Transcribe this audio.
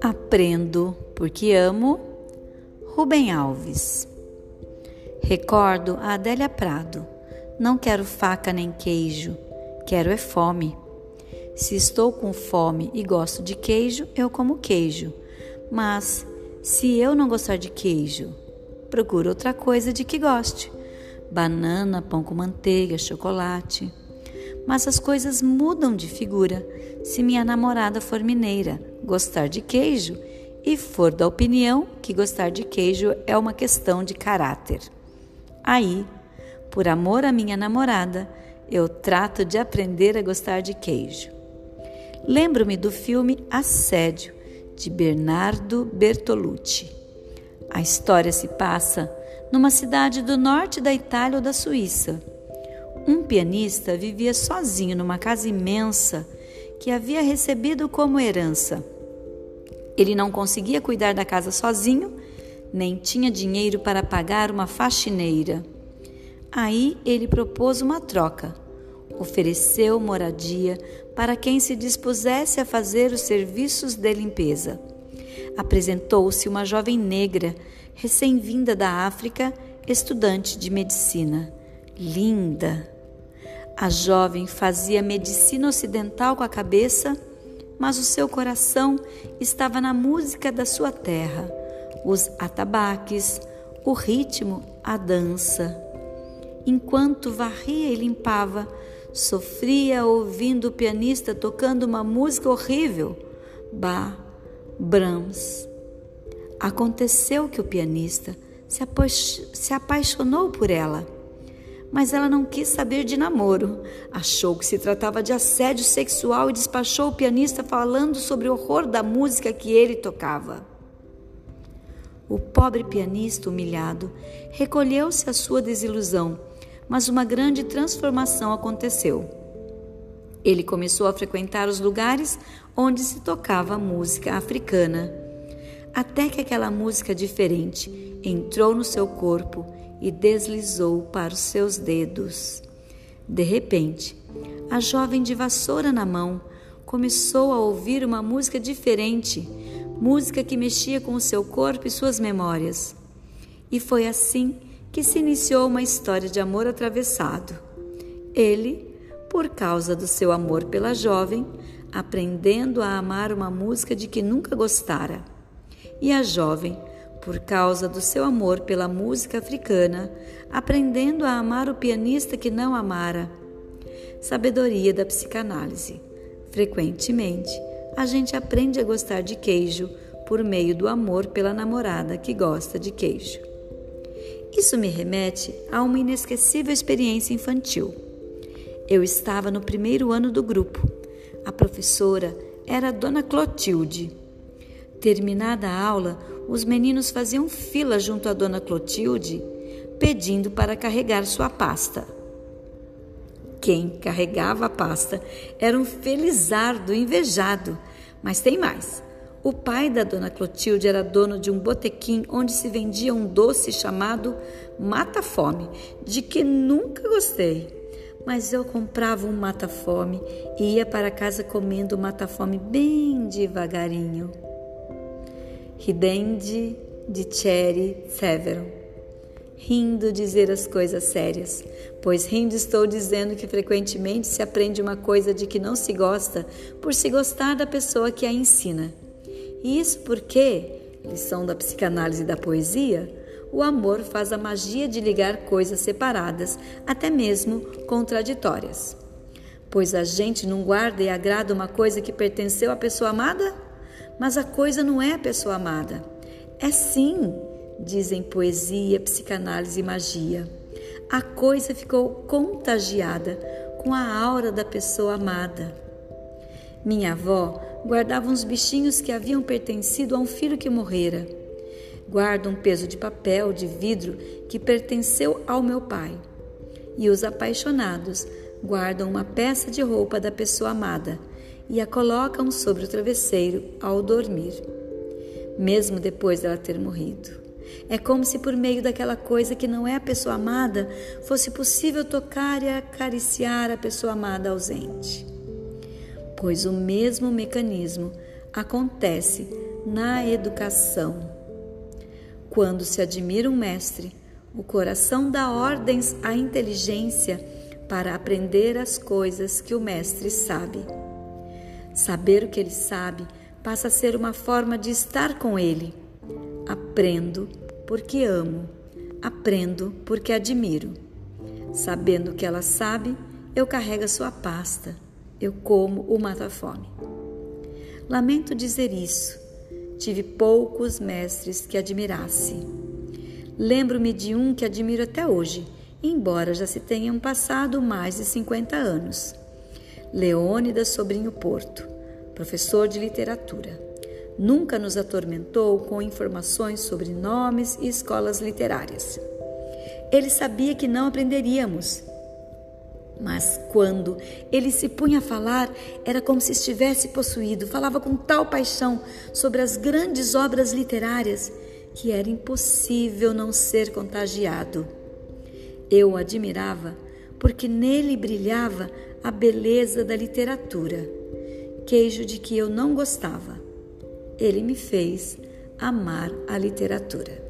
Aprendo porque amo. Rubem Alves. Recordo a Adélia Prado. Não quero faca nem queijo, quero é fome. Se estou com fome e gosto de queijo, eu como queijo. Mas se eu não gostar de queijo, procuro outra coisa de que goste: banana, pão com manteiga, chocolate. Mas as coisas mudam de figura se minha namorada for mineira, gostar de queijo e for da opinião que gostar de queijo é uma questão de caráter. Aí, por amor à minha namorada, eu trato de aprender a gostar de queijo. Lembro-me do filme Assédio, de Bernardo Bertolucci. A história se passa numa cidade do norte da Itália ou da Suíça. Um pianista vivia sozinho numa casa imensa que havia recebido como herança. Ele não conseguia cuidar da casa sozinho, nem tinha dinheiro para pagar uma faxineira. Aí ele propôs uma troca. Ofereceu moradia para quem se dispusesse a fazer os serviços de limpeza. Apresentou-se uma jovem negra, recém-vinda da África, estudante de medicina. Linda, a jovem fazia medicina ocidental com a cabeça, mas o seu coração estava na música da sua terra, os atabaques, o ritmo, a dança. Enquanto varria e limpava, sofria ouvindo o pianista tocando uma música horrível, Bach, Brahms. Aconteceu que o pianista se apaixonou por ela mas ela não quis saber de namoro. Achou que se tratava de assédio sexual e despachou o pianista falando sobre o horror da música que ele tocava. O pobre pianista, humilhado, recolheu-se à sua desilusão, mas uma grande transformação aconteceu. Ele começou a frequentar os lugares onde se tocava música africana, até que aquela música diferente entrou no seu corpo e deslizou para os seus dedos. De repente, a jovem de vassoura na mão começou a ouvir uma música diferente, música que mexia com o seu corpo e suas memórias. E foi assim que se iniciou uma história de amor atravessado. Ele, por causa do seu amor pela jovem, aprendendo a amar uma música de que nunca gostara. E a jovem, por causa do seu amor pela música africana, aprendendo a amar o pianista que não amara. Sabedoria da psicanálise. Frequentemente, a gente aprende a gostar de queijo por meio do amor pela namorada que gosta de queijo. Isso me remete a uma inesquecível experiência infantil. Eu estava no primeiro ano do grupo. A professora era a dona Clotilde. Terminada a aula, os meninos faziam fila junto à dona Clotilde, pedindo para carregar sua pasta. Quem carregava a pasta era um felizardo invejado, mas tem mais. O pai da dona Clotilde era dono de um botequim onde se vendia um doce chamado mata-fome, de que nunca gostei. Mas eu comprava um mata-fome e ia para casa comendo o mata-fome bem devagarinho. Ridende de Cherry Severo. Rindo dizer as coisas sérias, pois rindo estou dizendo que frequentemente se aprende uma coisa de que não se gosta por se gostar da pessoa que a ensina. E isso porque, lição da psicanálise da poesia, o amor faz a magia de ligar coisas separadas, até mesmo contraditórias. Pois a gente não guarda e agrada uma coisa que pertenceu à pessoa amada? Mas a coisa não é a pessoa amada. É sim, dizem poesia, psicanálise e magia. A coisa ficou contagiada com a aura da pessoa amada. Minha avó guardava uns bichinhos que haviam pertencido a um filho que morrera. Guarda um peso de papel, de vidro, que pertenceu ao meu pai. E os apaixonados guardam uma peça de roupa da pessoa amada, e a colocam sobre o travesseiro ao dormir, mesmo depois dela ter morrido. É como se por meio daquela coisa que não é a pessoa amada fosse possível tocar e acariciar a pessoa amada ausente. Pois o mesmo mecanismo acontece na educação. Quando se admira um mestre, o coração dá ordens à inteligência para aprender as coisas que o mestre sabe. Saber o que ele sabe passa a ser uma forma de estar com ele. Aprendo porque amo, aprendo porque admiro. Sabendo o que ela sabe, eu carrego a sua pasta, eu como o mata-fome. Lamento dizer isso. Tive poucos mestres que admirasse. Lembro-me de um que admiro até hoje, embora já se tenham passado mais de 50 anos. Leônidas Sobrinho Porto, professor de literatura nunca nos atormentou com informações sobre nomes e escolas literárias. Ele sabia que não aprenderíamos. Mas quando ele se punha a falar, era como se estivesse possuído, falava com tal paixão sobre as grandes obras literárias que era impossível não ser contagiado. Eu o admirava porque nele brilhava a beleza da literatura, queijo de que eu não gostava ele me fez amar a literatura.